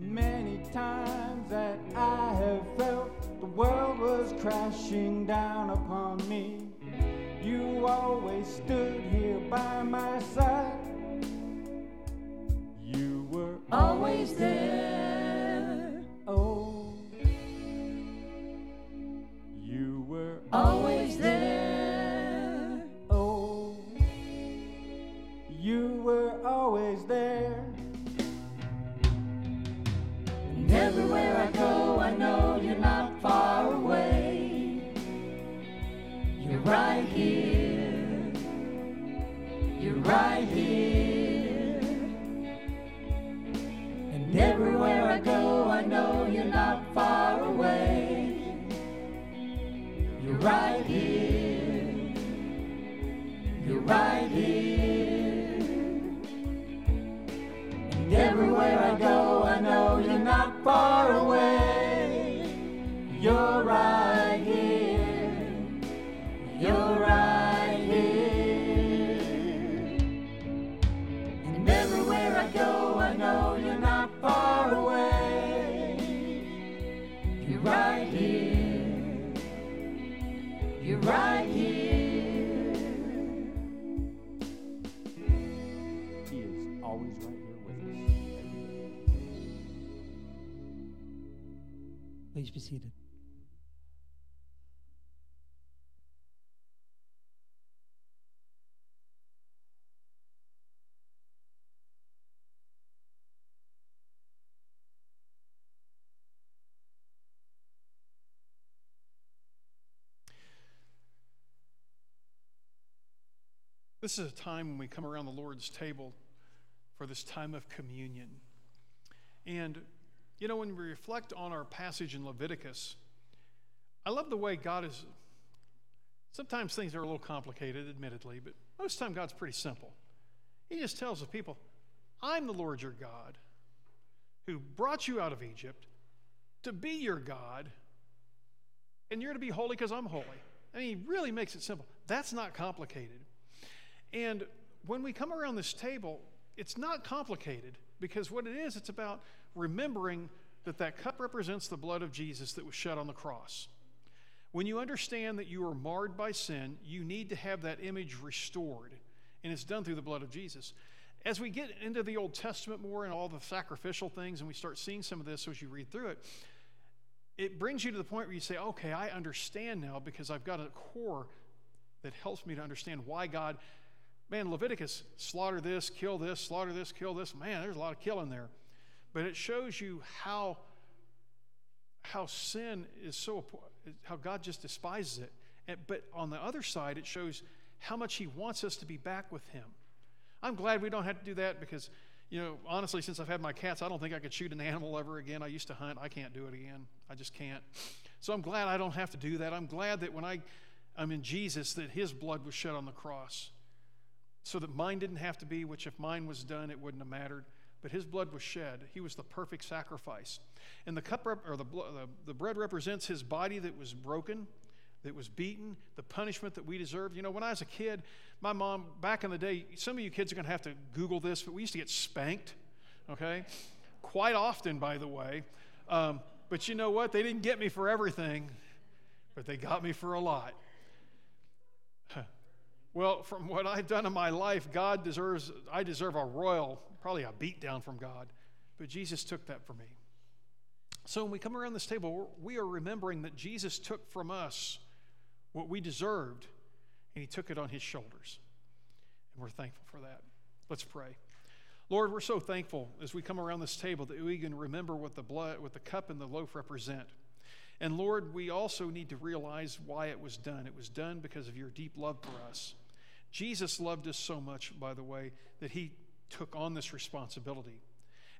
many times that I have felt the world was crashing down upon me. You always stood here by my side. You were always there. This is a time when we come around the Lord's table for this time of communion. And, you know, when we reflect on our passage in Leviticus, I love the way God is. Sometimes things are a little complicated, admittedly, but most of the time God's pretty simple. He just tells the people, I'm the Lord your God who brought you out of Egypt to be your God, and you're to be holy because I'm holy. I mean, he really makes it simple. That's not complicated. And when we come around this table, it's not complicated because what it is, it's about remembering that that cup represents the blood of Jesus that was shed on the cross. When you understand that you are marred by sin, you need to have that image restored, and it's done through the blood of Jesus. As we get into the Old Testament more and all the sacrificial things, and we start seeing some of this as you read through it, it brings you to the point where you say, okay, I understand now because I've got a core that helps me to understand why God, man, Leviticus, slaughter this, kill this, slaughter this, kill this. Man, there's a lot of killing there. But it shows you how, how sin is so, how God just despises it. And, but on the other side, it shows how much He wants us to be back with Him. I'm glad we don't have to do that because, you know, honestly, since I've had my cats, I don't think I could shoot an animal ever again. I used to hunt. I can't do it again. I just can't. So I'm glad I don't have to do that. I'm glad that when I, I'm in Jesus, that his blood was shed on the cross so that mine didn't have to be, which if mine was done, it wouldn't have mattered. But his blood was shed. He was the perfect sacrifice. And the cup or the, the, the bread represents his body that was broken that was beaten, the punishment that we deserve. You know, when I was a kid, my mom, back in the day, some of you kids are going to have to Google this, but we used to get spanked, okay? Quite often, by the way. Um, but you know what? They didn't get me for everything, but they got me for a lot. Well, from what I've done in my life, God deserves, I deserve a royal, probably a beat down from God. But Jesus took that for me. So when we come around this table, we are remembering that Jesus took from us what we deserved, and He took it on His shoulders. And we're thankful for that. Let's pray. Lord, we're so thankful as we come around this table that we can remember what the blood, what the cup and the loaf represent. And Lord, we also need to realize why it was done. It was done because of your deep love for us. Jesus loved us so much, by the way, that he took on this responsibility.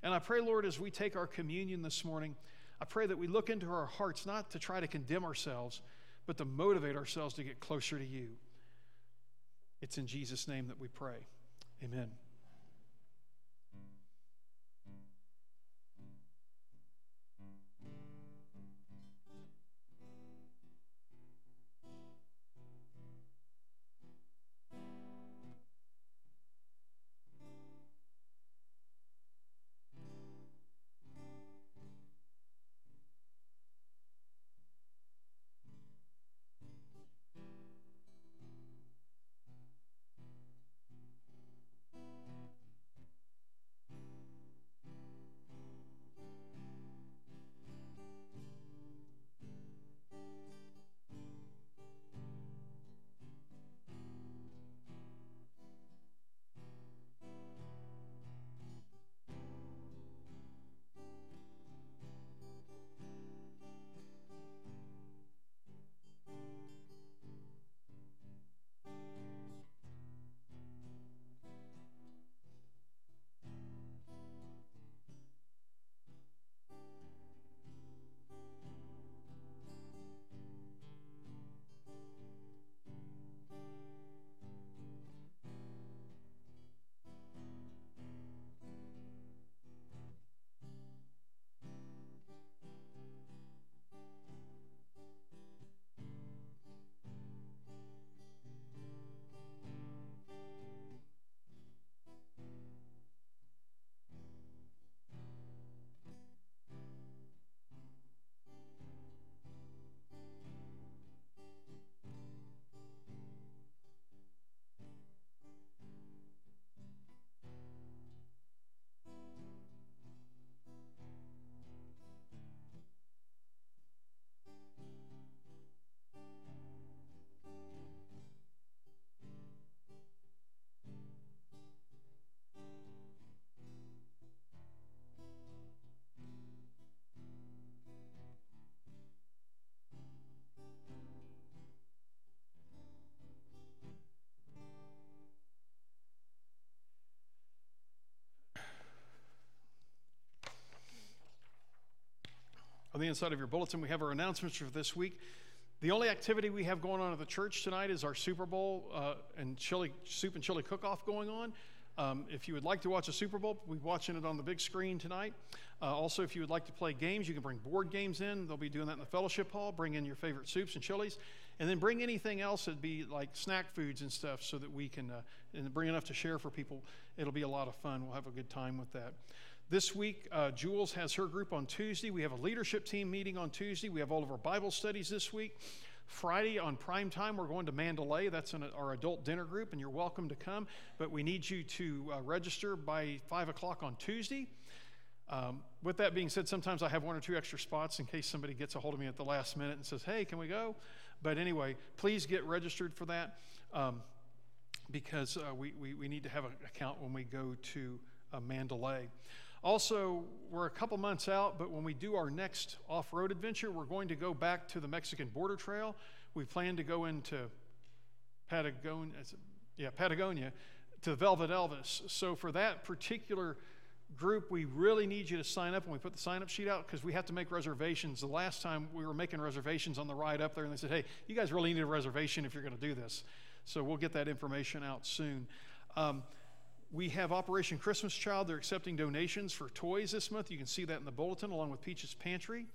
And I pray, Lord, as we take our communion this morning, I pray that we look into our hearts not to try to condemn ourselves, but to motivate ourselves to get closer to you. It's in Jesus' name that we pray. Amen. The inside of your bulletin, we have our announcements for this week. The only activity we have going on at the church tonight is our Super Bowl uh, and chili soup and chili cook-off going on. Um, if you would like to watch a Super Bowl, we're watching it on the big screen tonight. Uh, also, if you would like to play games, you can bring board games in. They'll be doing that in the fellowship hall. Bring in your favorite soups and chilies, and then bring anything else that'd be like snack foods and stuff, so that we can uh, and bring enough to share for people. It'll be a lot of fun. We'll have a good time with that. This week, uh, Jules has her group on Tuesday. We have a leadership team meeting on Tuesday. We have all of our Bible studies this week. Friday on prime time, we're going to Mandalay. That's an, our adult dinner group, and you're welcome to come. But we need you to uh, register by 5 o'clock on Tuesday. Um, with that being said, sometimes I have one or two extra spots in case somebody gets a hold of me at the last minute and says, hey, can we go? But anyway, please get registered for that um, because uh, we, we, we, need to have an account when we go to uh, Mandalay. Also, we're a couple months out, but when we do our next off road adventure, we're going to go back to the Mexican border trail. We plan to go into Patagonia, yeah, Patagonia to Velvet Elvis. So, for that particular group, we really need you to sign up when we put the sign up sheet out because we have to make reservations. The last time we were making reservations on the ride up there, and they said, hey, you guys really need a reservation if you're going to do this. So, we'll get that information out soon. Um, we have Operation Christmas Child. They're accepting donations for toys this month. You can see that in the bulletin along with Peach's Pantry.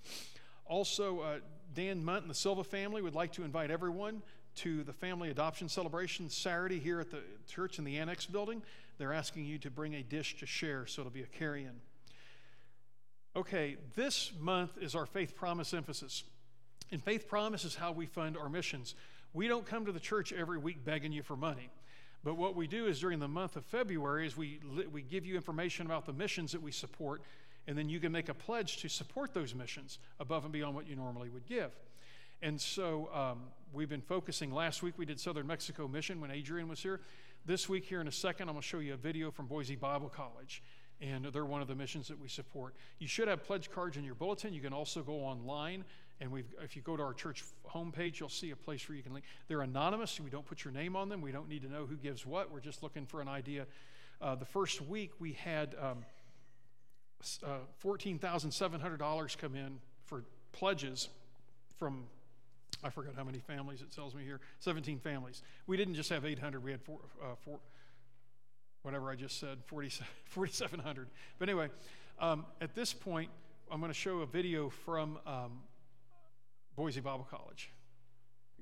Also, uh, Dan Munt and the Silva family would like to invite everyone to the family adoption celebration Saturday here at the church in the Annex building. They're asking you to bring a dish to share, so it'll be a carry in. Okay, this month is our faith promise emphasis. And faith promise is how we fund our missions. We don't come to the church every week begging you for money. But what we do is during the month of February is we, we give you information about the missions that we support, and then you can make a pledge to support those missions above and beyond what you normally would give. And so um, we've been focusing. Last week we did Southern Mexico Mission when Adrian was here. This week, here in a second, I'm going to show you a video from Boise Bible College. And they're one of the missions that we support. You should have pledge cards in your bulletin. You can also go online and we've, if you go to our church homepage, you'll see a place where you can link. They're anonymous. We don't put your name on them. We don't need to know who gives what. We're just looking for an idea. Uh, the first week, we had um, uh, $14,700 come in for pledges from, I forgot how many families it tells me here, 17 families. We didn't just have 800, we had four, uh, four whatever I just said, 4,700. but anyway, um, at this point, I'm going to show a video from um, Boise Bible College.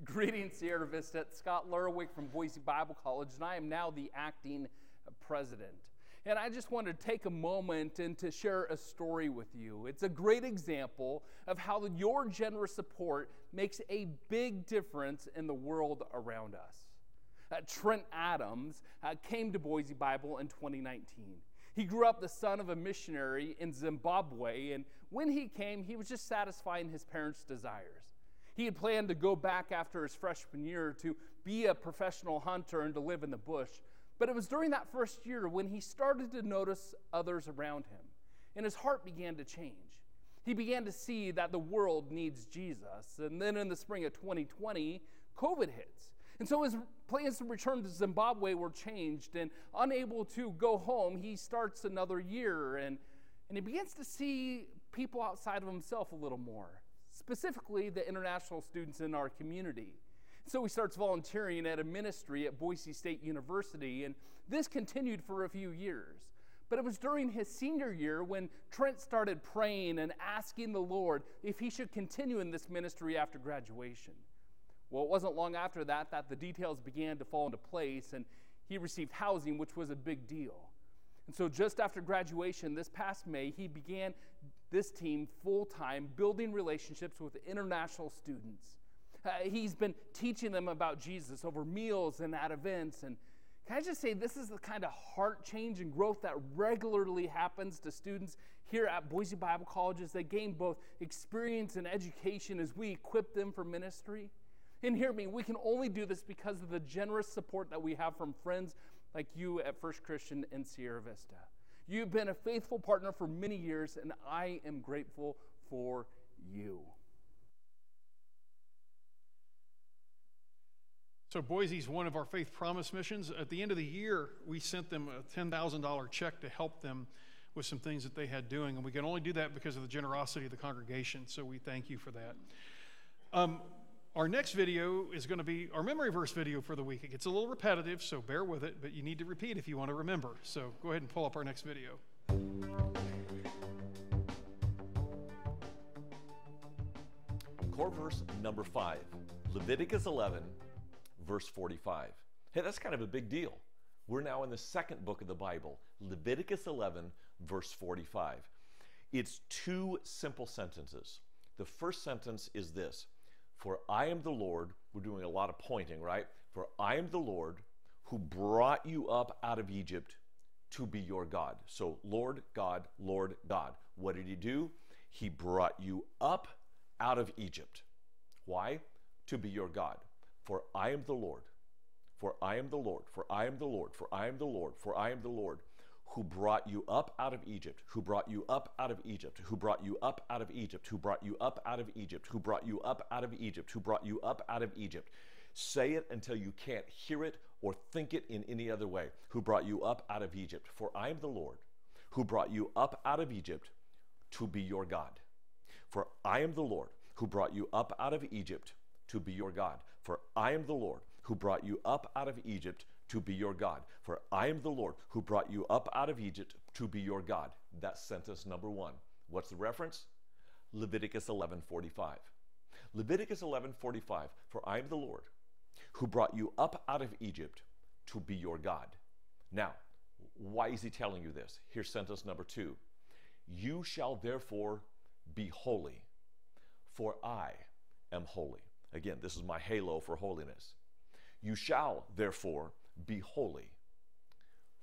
Greetings, Sierra Vista. Scott Lerwick from Boise Bible College, and I am now the acting president. And I just wanted to take a moment and to share a story with you. It's a great example of how your generous support makes a big difference in the world around us. Uh, Trent Adams uh, came to Boise Bible in 2019. He grew up the son of a missionary in Zimbabwe, and when he came, he was just satisfying his parents' desires. He had planned to go back after his freshman year to be a professional hunter and to live in the bush. But it was during that first year when he started to notice others around him, and his heart began to change. He began to see that the world needs Jesus. And then in the spring of 2020, COVID hits. And so his plans to return to Zimbabwe were changed, and unable to go home, he starts another year, and, and he begins to see people outside of himself a little more specifically the international students in our community. So he starts volunteering at a ministry at Boise State University, and this continued for a few years. But it was during his senior year when Trent started praying and asking the Lord if he should continue in this ministry after graduation. Well, it wasn't long after that that the details began to fall into place, and he received housing, which was a big deal. And so, just after graduation this past May, he began this team full time, building relationships with international students. Uh, he's been teaching them about Jesus over meals and at events. And can I just say, this is the kind of heart change and growth that regularly happens to students here at Boise Bible College as they gain both experience and education as we equip them for ministry. And hear me, we can only do this because of the generous support that we have from friends like you at First Christian in Sierra Vista. You've been a faithful partner for many years, and I am grateful for you. So, Boise is one of our Faith Promise missions. At the end of the year, we sent them a $10,000 check to help them with some things that they had doing. And we can only do that because of the generosity of the congregation. So we thank you for that. Um, our next video is going to be our memory verse video for the week. It gets a little repetitive, so bear with it, but you need to repeat if you want to remember. So go ahead and pull up our next video. Core verse number five, Leviticus 11, verse 45. Hey, that's kind of a big deal. We're now in the second book of the Bible, Leviticus 11, verse 45. It's two simple sentences. The first sentence is this For I am the Lord, we're doing a lot of pointing, right? For I am the Lord who brought you up out of Egypt to be your God. So, Lord God, Lord God. What did he do? He brought you up out of Egypt. Why? To be your God. For I am the Lord. For I am the Lord. For I am the Lord. For I am the Lord. For I am the Lord who brought you up out of Egypt, who brought you up out of Egypt, who brought you up out of Egypt, who brought you up out of Egypt, who brought you up out of Egypt, who brought you up out of Egypt. Say it until you can't hear it or think it in any other way. Who brought you up out of Egypt? For I am the Lord who brought you up out of Egypt to be your God. For I am the Lord who brought you up out of Egypt to be your God. For I am the Lord who brought you up out of Egypt to be your God. For I am the Lord who brought you up out of Egypt to be your God. That's sentence number one. What's the reference? Leviticus 11:45. Leviticus 11:45. For I am the Lord who brought you up out of Egypt to be your God. Now, why is he telling you this? Here's sentence number two. You shall therefore be holy, for I am holy. Again, this is my halo for holiness. You shall therefore be holy,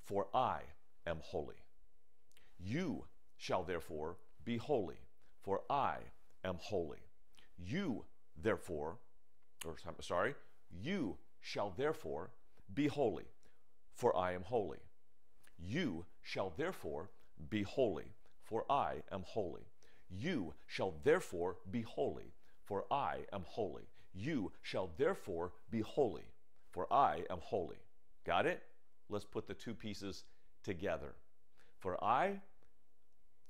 for I am holy. You shall therefore be holy, for I am holy. You therefore, or sorry, you shall therefore be holy, for I am holy. You shall therefore be holy, for I am holy. You shall therefore be holy, for I am holy. You shall therefore be holy, for I am holy. Got it? Let's put the two pieces together. For I,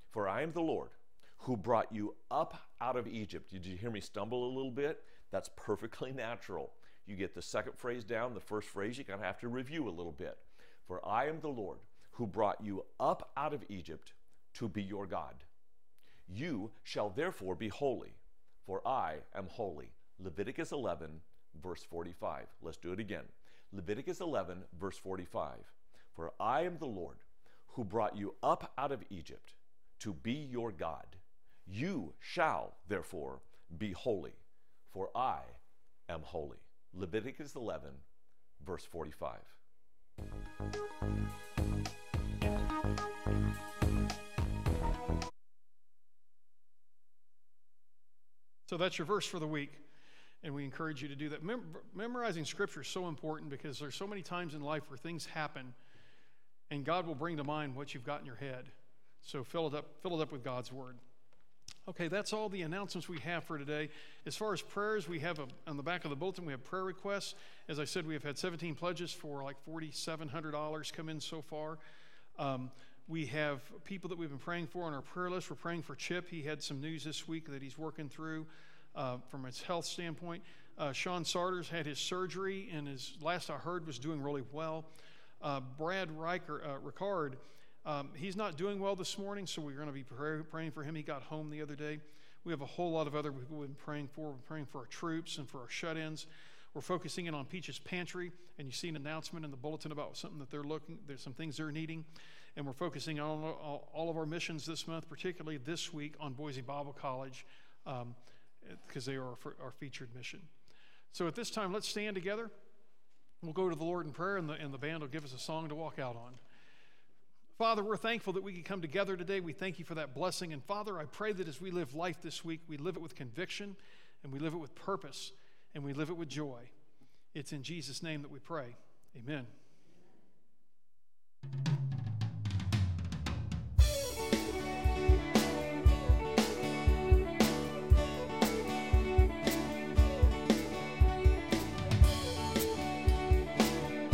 for I am the Lord who brought you up out of Egypt. Did you hear me stumble a little bit? That's perfectly natural. You get the second phrase down, the first phrase you're going to have to review a little bit. For I am the Lord who brought you up out of Egypt to be your God. You shall therefore be holy, for I am holy. Leviticus 11, verse 45. Let's do it again. Leviticus 11, verse 45. For I am the Lord who brought you up out of Egypt to be your God. You shall therefore be holy, for I am holy. Leviticus 11, verse 45. So that's your verse for the week. And we encourage you to do that. Mem- memorizing scripture is so important because there's so many times in life where things happen and God will bring to mind what you've got in your head. So fill it up, fill it up with God's word. Okay, that's all the announcements we have for today. As far as prayers, we have a, on the back of the bulletin, we have prayer requests. As I said, we have had 17 pledges for like $4,700 come in so far. Um, we have people that we've been praying for on our prayer list. We're praying for Chip. He had some news this week that he's working through uh, from his health standpoint. Uh, Sean Sarters had his surgery, and his last I heard was doing really well. Uh, Brad Riker, uh, Ricard, um, he's not doing well this morning, so we're going to be pray- praying for him. He got home the other day. We have a whole lot of other people we've been praying for. We're praying for our troops and for our shut ins. We're focusing in on Peach's Pantry, and you see an announcement in the bulletin about something that they're looking, there's some things they're needing. And we're focusing on all, all of our missions this month, particularly this week on Boise Bible College, because they are our, our featured mission. So at this time, let's stand together. We'll go to the Lord in prayer, and the, and the band will give us a song to walk out on. Father, we're thankful that we can come together today. We thank you for that blessing. And Father, I pray that as we live life this week, we live it with conviction, and we live it with purpose, and we live it with joy. It's in Jesus' name that we pray. Amen.